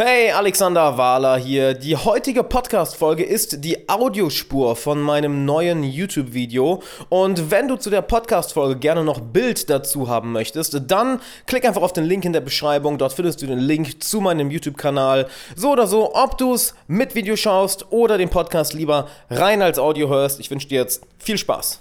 Hey, Alexander Wahler hier. Die heutige Podcast-Folge ist die Audiospur von meinem neuen YouTube-Video. Und wenn du zu der Podcast-Folge gerne noch Bild dazu haben möchtest, dann klick einfach auf den Link in der Beschreibung. Dort findest du den Link zu meinem YouTube-Kanal. So oder so, ob du es mit Video schaust oder den Podcast lieber rein als Audio hörst. Ich wünsche dir jetzt viel Spaß.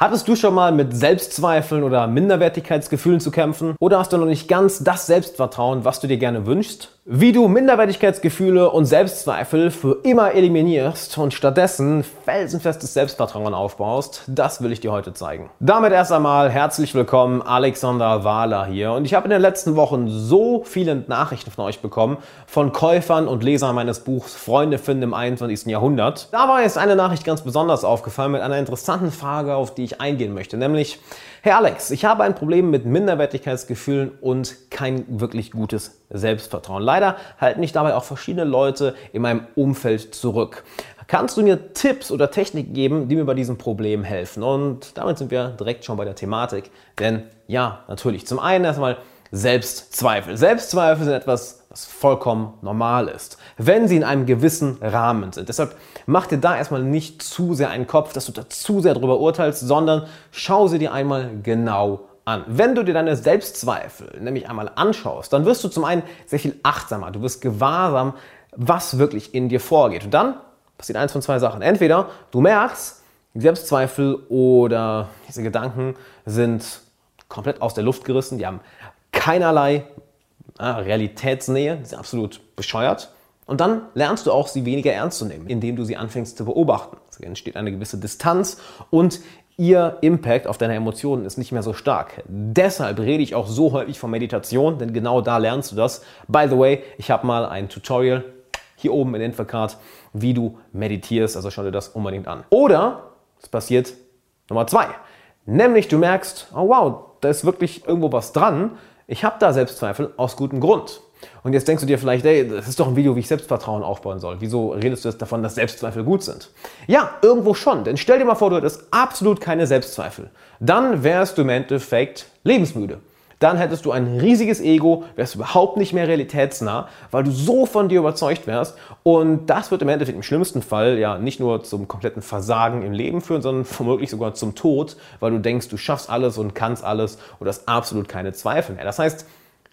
Hattest du schon mal mit Selbstzweifeln oder Minderwertigkeitsgefühlen zu kämpfen? Oder hast du noch nicht ganz das Selbstvertrauen, was du dir gerne wünschst? Wie du Minderwertigkeitsgefühle und Selbstzweifel für immer eliminierst und stattdessen felsenfestes Selbstvertrauen aufbaust, das will ich dir heute zeigen. Damit erst einmal herzlich willkommen, Alexander Wahler hier. Und ich habe in den letzten Wochen so viele Nachrichten von euch bekommen, von Käufern und Lesern meines Buchs Freunde finden im 21. Jahrhundert. Dabei ist eine Nachricht ganz besonders aufgefallen mit einer interessanten Frage, auf die ich eingehen möchte, nämlich Herr Alex, ich habe ein Problem mit Minderwertigkeitsgefühlen und kein wirklich gutes Selbstvertrauen. Leider halten mich dabei auch verschiedene Leute in meinem Umfeld zurück. Kannst du mir Tipps oder Techniken geben, die mir bei diesem Problem helfen? Und damit sind wir direkt schon bei der Thematik. Denn ja, natürlich, zum einen erstmal Selbstzweifel. Selbstzweifel sind etwas, was vollkommen normal ist, wenn sie in einem gewissen Rahmen sind. Deshalb mach dir da erstmal nicht zu sehr einen Kopf, dass du da zu sehr darüber urteilst, sondern schau sie dir einmal genau an. Wenn du dir deine Selbstzweifel nämlich einmal anschaust, dann wirst du zum einen sehr viel achtsamer, du wirst gewahrsam, was wirklich in dir vorgeht. Und dann passiert eins von zwei Sachen. Entweder du merkst, die Selbstzweifel oder diese Gedanken sind komplett aus der Luft gerissen, die haben keinerlei äh, Realitätsnähe, sind absolut bescheuert. Und dann lernst du auch, sie weniger ernst zu nehmen, indem du sie anfängst zu beobachten. Es entsteht eine gewisse Distanz und ihr Impact auf deine Emotionen ist nicht mehr so stark. Deshalb rede ich auch so häufig von Meditation, denn genau da lernst du das. By the way, ich habe mal ein Tutorial hier oben in Infocard, wie du meditierst, also schau dir das unbedingt an. Oder es passiert Nummer zwei, nämlich du merkst, oh wow, da ist wirklich irgendwo was dran ich habe da Selbstzweifel aus gutem Grund. Und jetzt denkst du dir vielleicht, ey, das ist doch ein Video, wie ich Selbstvertrauen aufbauen soll. Wieso redest du jetzt davon, dass Selbstzweifel gut sind? Ja, irgendwo schon. Denn stell dir mal vor, du hättest absolut keine Selbstzweifel. Dann wärst du im Endeffekt lebensmüde dann hättest du ein riesiges Ego, wärst überhaupt nicht mehr realitätsnah, weil du so von dir überzeugt wärst. Und das wird im Endeffekt im schlimmsten Fall ja nicht nur zum kompletten Versagen im Leben führen, sondern womöglich sogar zum Tod, weil du denkst, du schaffst alles und kannst alles und hast absolut keine Zweifel mehr. Das heißt,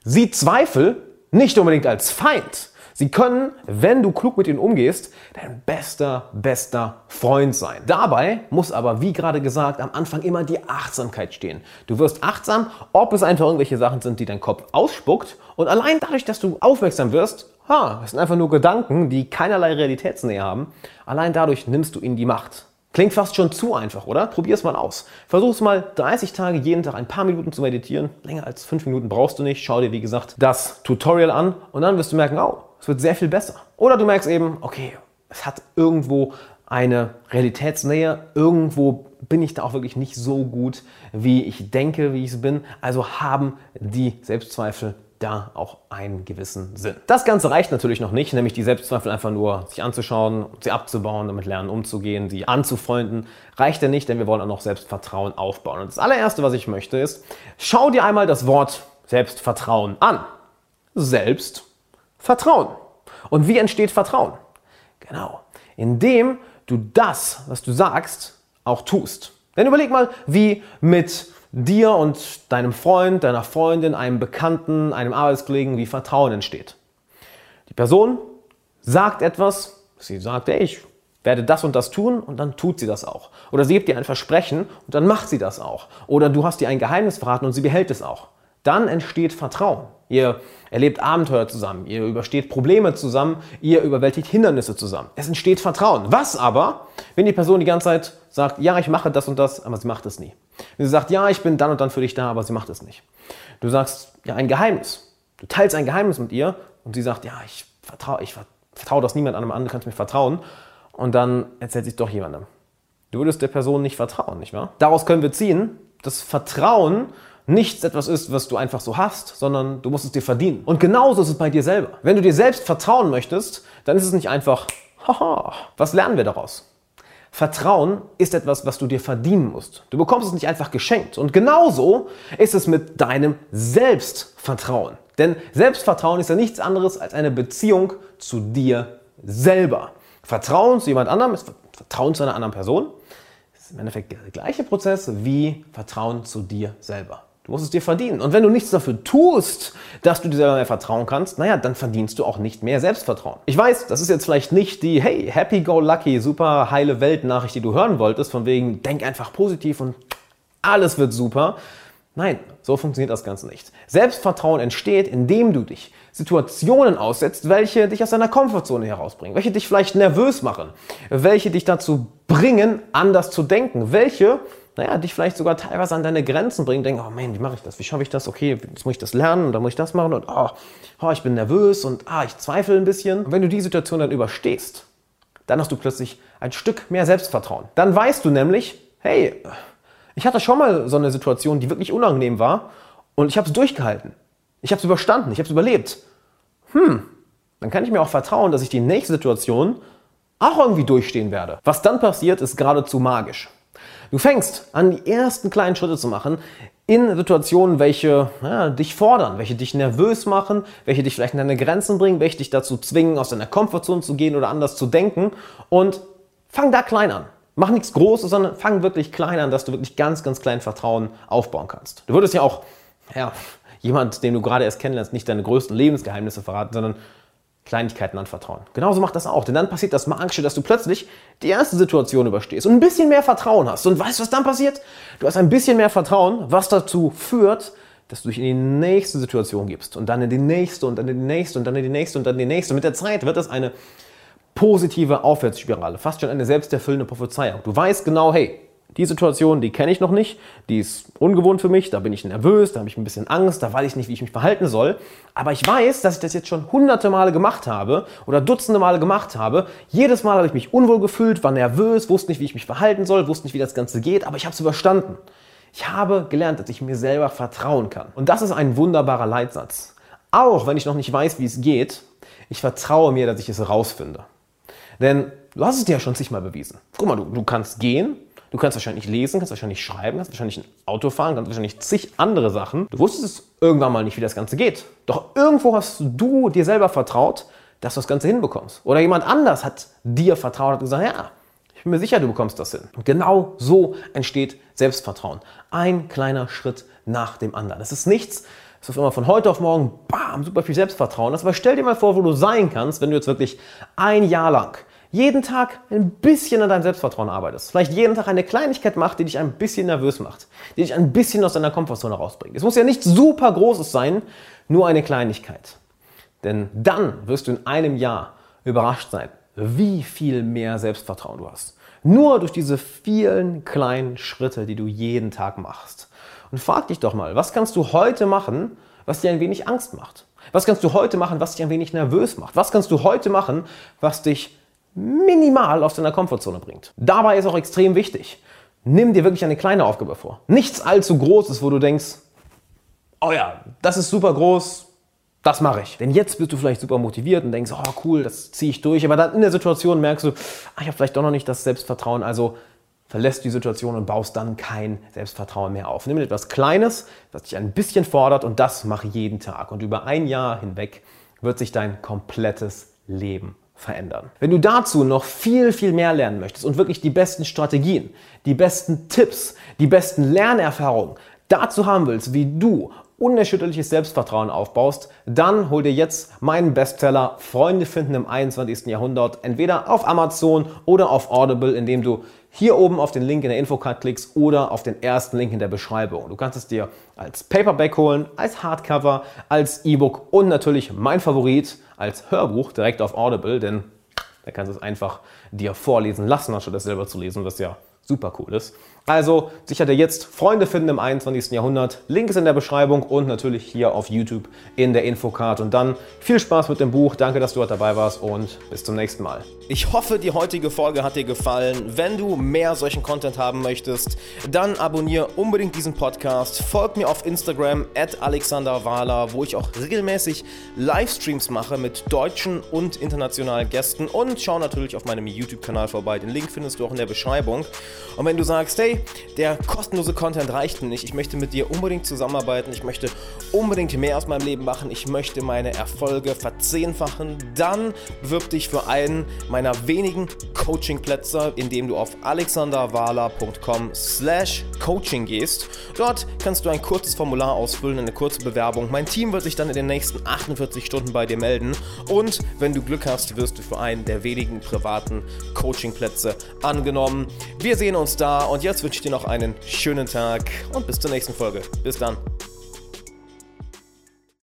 sieh Zweifel nicht unbedingt als Feind, Sie können, wenn du klug mit ihnen umgehst, dein bester, bester Freund sein. Dabei muss aber, wie gerade gesagt, am Anfang immer die Achtsamkeit stehen. Du wirst achtsam, ob es einfach irgendwelche Sachen sind, die dein Kopf ausspuckt. Und allein dadurch, dass du aufmerksam wirst, ha, es sind einfach nur Gedanken, die keinerlei Realitätsnähe haben, allein dadurch nimmst du ihnen die Macht. Klingt fast schon zu einfach, oder? Probier es mal aus. Versuch es mal 30 Tage jeden Tag ein paar Minuten zu meditieren. Länger als 5 Minuten brauchst du nicht. Schau dir, wie gesagt, das Tutorial an und dann wirst du merken, oh, es wird sehr viel besser. Oder du merkst eben, okay, es hat irgendwo eine Realitätsnähe, irgendwo bin ich da auch wirklich nicht so gut, wie ich denke, wie ich es bin. Also haben die Selbstzweifel da auch einen gewissen Sinn. Das Ganze reicht natürlich noch nicht, nämlich die Selbstzweifel einfach nur sich anzuschauen, sie abzubauen, damit lernen umzugehen, sie anzufreunden. Reicht ja nicht, denn wir wollen auch noch Selbstvertrauen aufbauen. Und das allererste, was ich möchte, ist, schau dir einmal das Wort Selbstvertrauen an. Selbstvertrauen. Und wie entsteht Vertrauen? Genau, indem du das, was du sagst, auch tust. Denn überleg mal, wie mit dir und deinem Freund, deiner Freundin, einem Bekannten, einem Arbeitskollegen, wie Vertrauen entsteht. Die Person sagt etwas, sie sagt, ey, ich werde das und das tun und dann tut sie das auch. Oder sie gibt dir ein Versprechen und dann macht sie das auch. Oder du hast ihr ein Geheimnis verraten und sie behält es auch. Dann entsteht Vertrauen. Ihr erlebt Abenteuer zusammen, ihr übersteht Probleme zusammen, ihr überwältigt Hindernisse zusammen. Es entsteht Vertrauen. Was aber, wenn die Person die ganze Zeit sagt, ja, ich mache das und das, aber sie macht es nie. Sie sagt, ja, ich bin dann und dann für dich da, aber sie macht es nicht. Du sagst, ja, ein Geheimnis. Du teilst ein Geheimnis mit ihr und sie sagt, ja, ich vertraue, ich vertraue das niemand anderem an, du kannst mir vertrauen. Und dann erzählt sich doch jemandem. Du würdest der Person nicht vertrauen, nicht wahr? Daraus können wir ziehen, dass Vertrauen nichts etwas ist, was du einfach so hast, sondern du musst es dir verdienen. Und genauso ist es bei dir selber. Wenn du dir selbst vertrauen möchtest, dann ist es nicht einfach, haha, was lernen wir daraus? Vertrauen ist etwas, was du dir verdienen musst. Du bekommst es nicht einfach geschenkt. Und genauso ist es mit deinem Selbstvertrauen. Denn Selbstvertrauen ist ja nichts anderes als eine Beziehung zu dir selber. Vertrauen zu jemand anderem ist Vertrauen zu einer anderen Person. Das ist im Endeffekt der gleiche Prozess wie Vertrauen zu dir selber. Du musst es dir verdienen. Und wenn du nichts dafür tust, dass du dir selber mehr vertrauen kannst, naja, dann verdienst du auch nicht mehr Selbstvertrauen. Ich weiß, das ist jetzt vielleicht nicht die, hey, happy go lucky, super heile Welt-Nachricht, die du hören wolltest, von wegen, denk einfach positiv und alles wird super. Nein, so funktioniert das Ganze nicht. Selbstvertrauen entsteht, indem du dich Situationen aussetzt, welche dich aus deiner Komfortzone herausbringen, welche dich vielleicht nervös machen, welche dich dazu bringen, anders zu denken, welche naja, dich vielleicht sogar teilweise an deine Grenzen bringen, denken, oh Mann, wie mache ich das? Wie schaffe ich das? Okay, jetzt muss ich das lernen und dann muss ich das machen und oh, oh, ich bin nervös und ah, ich zweifle ein bisschen. Und wenn du die Situation dann überstehst, dann hast du plötzlich ein Stück mehr Selbstvertrauen. Dann weißt du nämlich, hey, ich hatte schon mal so eine Situation, die wirklich unangenehm war und ich habe es durchgehalten. Ich habe es überstanden, ich habe es überlebt. Hm, dann kann ich mir auch vertrauen, dass ich die nächste Situation auch irgendwie durchstehen werde. Was dann passiert, ist geradezu magisch. Du fängst an, die ersten kleinen Schritte zu machen in Situationen, welche ja, dich fordern, welche dich nervös machen, welche dich vielleicht an deine Grenzen bringen, welche dich dazu zwingen, aus deiner Komfortzone zu gehen oder anders zu denken. Und fang da klein an. Mach nichts Großes, sondern fang wirklich klein an, dass du wirklich ganz, ganz klein Vertrauen aufbauen kannst. Du würdest ja auch, ja, jemand, den du gerade erst kennenlernst, nicht deine größten Lebensgeheimnisse verraten, sondern Kleinigkeiten anvertrauen. Genauso macht das auch, denn dann passiert das Magische, dass du plötzlich die erste Situation überstehst und ein bisschen mehr Vertrauen hast. Und weißt du, was dann passiert? Du hast ein bisschen mehr Vertrauen, was dazu führt, dass du dich in die nächste Situation gibst und dann in die nächste und dann in die nächste und dann in die nächste und dann in die nächste. Und mit der Zeit wird das eine positive Aufwärtsspirale, fast schon eine selbsterfüllende Prophezeiung. Du weißt genau, hey, die Situation, die kenne ich noch nicht, die ist ungewohnt für mich, da bin ich nervös, da habe ich ein bisschen Angst, da weiß ich nicht, wie ich mich verhalten soll. Aber ich weiß, dass ich das jetzt schon hunderte Male gemacht habe oder dutzende Male gemacht habe. Jedes Mal habe ich mich unwohl gefühlt, war nervös, wusste nicht, wie ich mich verhalten soll, wusste nicht, wie das Ganze geht, aber ich habe es überstanden. Ich habe gelernt, dass ich mir selber vertrauen kann. Und das ist ein wunderbarer Leitsatz. Auch wenn ich noch nicht weiß, wie es geht, ich vertraue mir, dass ich es rausfinde. Denn du hast es dir ja schon zigmal bewiesen. Guck mal, du, du kannst gehen, Du kannst wahrscheinlich lesen, kannst wahrscheinlich schreiben, kannst wahrscheinlich ein Auto fahren, kannst wahrscheinlich zig andere Sachen. Du wusstest es irgendwann mal nicht, wie das Ganze geht. Doch irgendwo hast du dir selber vertraut, dass du das Ganze hinbekommst. Oder jemand anders hat dir vertraut und gesagt, ja, ich bin mir sicher, du bekommst das hin. Und genau so entsteht Selbstvertrauen. Ein kleiner Schritt nach dem anderen. Das ist nichts, es ist immer von heute auf morgen, bam, super viel Selbstvertrauen. Das, aber stell dir mal vor, wo du sein kannst, wenn du jetzt wirklich ein Jahr lang jeden Tag ein bisschen an deinem Selbstvertrauen arbeitest, vielleicht jeden Tag eine Kleinigkeit macht, die dich ein bisschen nervös macht, die dich ein bisschen aus deiner Komfortzone rausbringt. Es muss ja nichts super Großes sein, nur eine Kleinigkeit. Denn dann wirst du in einem Jahr überrascht sein, wie viel mehr Selbstvertrauen du hast. Nur durch diese vielen kleinen Schritte, die du jeden Tag machst. Und frag dich doch mal, was kannst du heute machen, was dir ein wenig Angst macht? Was kannst du heute machen, was dich ein wenig nervös macht? Was kannst du heute machen, was dich minimal aus deiner Komfortzone bringt. Dabei ist auch extrem wichtig, nimm dir wirklich eine kleine Aufgabe vor. Nichts allzu Großes, wo du denkst, oh ja, das ist super groß, das mache ich. Denn jetzt bist du vielleicht super motiviert und denkst, oh cool, das ziehe ich durch. Aber dann in der Situation merkst du, ah, ich habe vielleicht doch noch nicht das Selbstvertrauen. Also verlässt die Situation und baust dann kein Selbstvertrauen mehr auf. Nimm etwas Kleines, das dich ein bisschen fordert und das mach jeden Tag. Und über ein Jahr hinweg wird sich dein komplettes Leben verändern. Wenn du dazu noch viel, viel mehr lernen möchtest und wirklich die besten Strategien, die besten Tipps, die besten Lernerfahrungen dazu haben willst, wie du unerschütterliches Selbstvertrauen aufbaust, dann hol dir jetzt meinen Bestseller Freunde finden im 21. Jahrhundert entweder auf Amazon oder auf Audible, indem du hier oben auf den Link in der Infocard klickst oder auf den ersten Link in der Beschreibung. Du kannst es dir als Paperback holen, als Hardcover, als E-Book und natürlich mein Favorit als Hörbuch direkt auf Audible, denn da kannst du es einfach dir vorlesen lassen, anstatt es selber zu lesen, was ja super cool ist. Also sicher dir jetzt Freunde finden im 21. Jahrhundert. Link ist in der Beschreibung und natürlich hier auf YouTube in der Infocard. Und dann viel Spaß mit dem Buch. Danke, dass du heute dabei warst und bis zum nächsten Mal. Ich hoffe, die heutige Folge hat dir gefallen. Wenn du mehr solchen Content haben möchtest, dann abonniere unbedingt diesen Podcast. Folg mir auf Instagram at alexanderwahler, wo ich auch regelmäßig Livestreams mache mit deutschen und internationalen Gästen. Und schau natürlich auf meinem YouTube-Kanal vorbei. Den Link findest du auch in der Beschreibung. Und wenn du sagst, hey, der kostenlose Content reicht mir nicht, ich möchte mit dir unbedingt zusammenarbeiten, ich möchte unbedingt mehr aus meinem Leben machen, ich möchte meine Erfolge verzehnfachen, dann bewirb dich für einen meiner wenigen Coachingplätze, indem du auf alexanderwala.com slash coaching gehst. Dort kannst du ein kurzes Formular ausfüllen, eine kurze Bewerbung. Mein Team wird sich dann in den nächsten 48 Stunden bei dir melden und wenn du Glück hast, wirst du für einen der wenigen privaten Coachingplätze angenommen. Wir sehen uns da und jetzt wünsche ich dir noch einen schönen Tag und bis zur nächsten Folge. Bis dann.